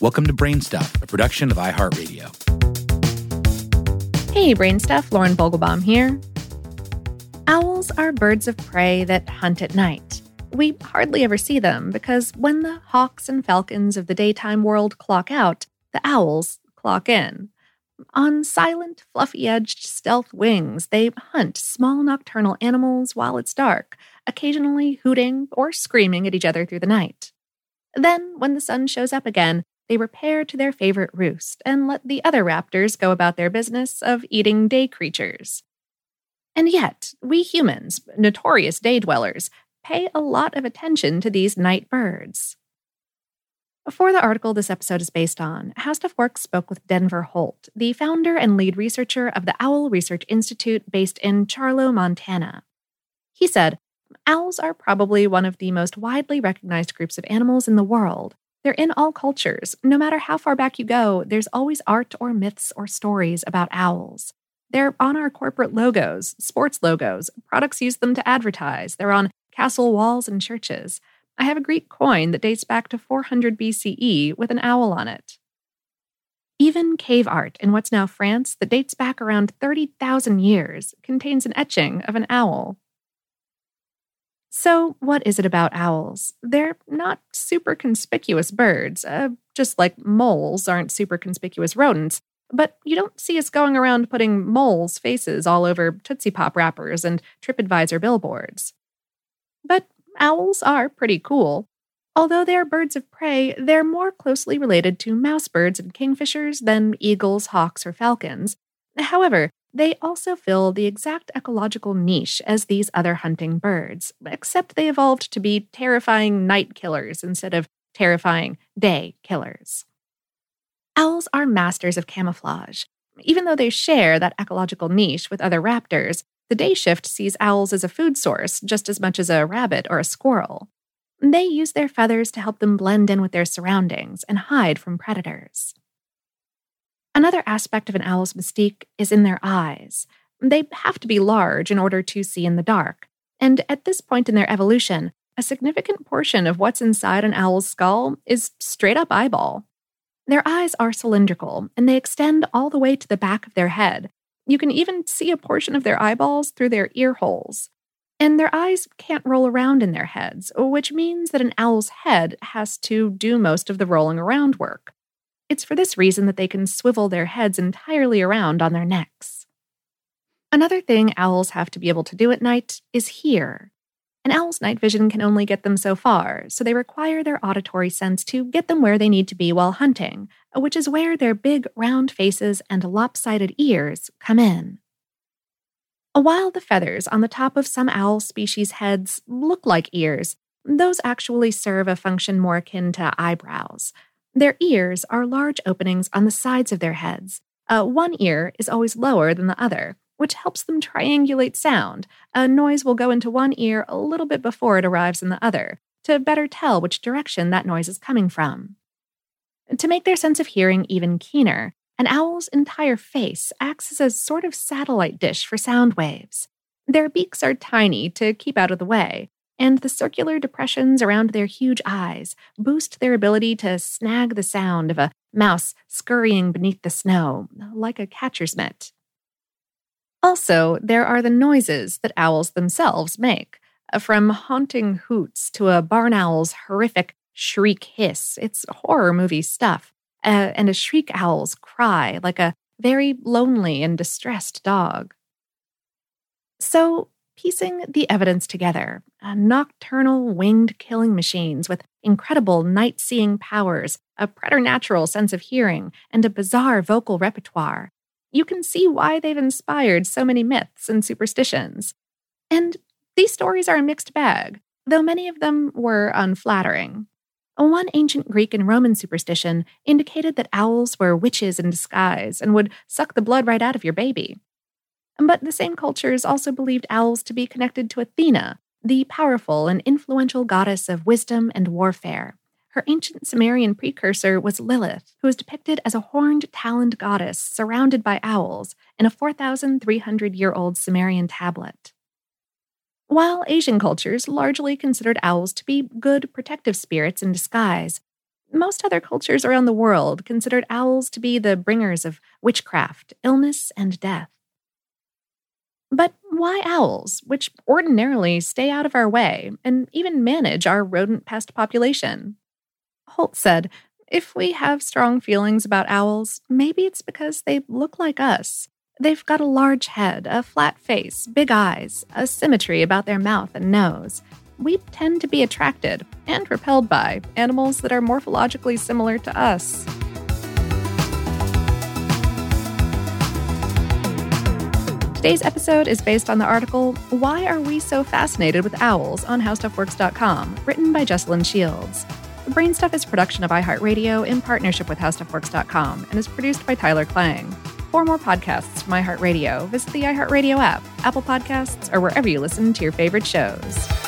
Welcome to Brainstuff, a production of iHeartRadio. Hey, Brainstuff, Lauren Vogelbaum here. Owls are birds of prey that hunt at night. We hardly ever see them because when the hawks and falcons of the daytime world clock out, the owls clock in. On silent, fluffy edged stealth wings, they hunt small nocturnal animals while it's dark, occasionally hooting or screaming at each other through the night. Then, when the sun shows up again, they repair to their favorite roost and let the other raptors go about their business of eating day creatures. And yet, we humans, notorious day dwellers, pay a lot of attention to these night birds. For the article this episode is based on, How Stuff Works spoke with Denver Holt, the founder and lead researcher of the Owl Research Institute based in Charlo, Montana. He said, Owls are probably one of the most widely recognized groups of animals in the world, they're in all cultures. No matter how far back you go, there's always art or myths or stories about owls. They're on our corporate logos, sports logos. Products use them to advertise. They're on castle walls and churches. I have a Greek coin that dates back to 400 BCE with an owl on it. Even cave art in what's now France that dates back around 30,000 years contains an etching of an owl. So, what is it about owls? They're not super conspicuous birds, uh, just like moles aren't super conspicuous rodents. But you don't see us going around putting moles' faces all over Tootsie Pop wrappers and TripAdvisor billboards. But owls are pretty cool. Although they're birds of prey, they're more closely related to mouse birds and kingfishers than eagles, hawks, or falcons. However, they also fill the exact ecological niche as these other hunting birds, except they evolved to be terrifying night killers instead of terrifying day killers. Owls are masters of camouflage. Even though they share that ecological niche with other raptors, the day shift sees owls as a food source just as much as a rabbit or a squirrel. They use their feathers to help them blend in with their surroundings and hide from predators. Another aspect of an owl's mystique is in their eyes. They have to be large in order to see in the dark. And at this point in their evolution, a significant portion of what's inside an owl's skull is straight up eyeball. Their eyes are cylindrical, and they extend all the way to the back of their head. You can even see a portion of their eyeballs through their ear holes. And their eyes can't roll around in their heads, which means that an owl's head has to do most of the rolling around work. It's for this reason that they can swivel their heads entirely around on their necks. Another thing owls have to be able to do at night is hear. An owl's night vision can only get them so far, so they require their auditory sense to get them where they need to be while hunting, which is where their big round faces and lopsided ears come in. While the feathers on the top of some owl species' heads look like ears, those actually serve a function more akin to eyebrows. Their ears are large openings on the sides of their heads. Uh, one ear is always lower than the other, which helps them triangulate sound. A noise will go into one ear a little bit before it arrives in the other, to better tell which direction that noise is coming from. To make their sense of hearing even keener, an owl's entire face acts as a sort of satellite dish for sound waves. Their beaks are tiny to keep out of the way, and the circular depressions around their huge eyes boost their ability to snag the sound of a mouse scurrying beneath the snow, like a catcher's mitt. Also, there are the noises that owls themselves make. From haunting hoots to a barn owl's horrific shriek hiss, it's horror movie stuff. Uh, and a shriek owl's cry, like a very lonely and distressed dog. So, piecing the evidence together nocturnal winged killing machines with incredible night seeing powers, a preternatural sense of hearing, and a bizarre vocal repertoire. You can see why they've inspired so many myths and superstitions. And these stories are a mixed bag, though many of them were unflattering. One ancient Greek and Roman superstition indicated that owls were witches in disguise and would suck the blood right out of your baby. But the same cultures also believed owls to be connected to Athena, the powerful and influential goddess of wisdom and warfare. Her ancient Sumerian precursor was Lilith, who is depicted as a horned, taloned goddess surrounded by owls in a 4,300 year old Sumerian tablet. While Asian cultures largely considered owls to be good protective spirits in disguise, most other cultures around the world considered owls to be the bringers of witchcraft, illness, and death. But why owls, which ordinarily stay out of our way and even manage our rodent pest population? Holt said, if we have strong feelings about owls, maybe it's because they look like us. They've got a large head, a flat face, big eyes, a symmetry about their mouth and nose. We tend to be attracted and repelled by animals that are morphologically similar to us. Today's episode is based on the article Why Are We So Fascinated with Owls on HowStuffWorks.com, written by Jesslyn Shields. The Brainstuff is production of iHeartRadio in partnership with HowStuffWorks.com and is produced by Tyler Klang. For more podcasts from iHeartRadio, visit the iHeartRadio app, Apple Podcasts, or wherever you listen to your favorite shows.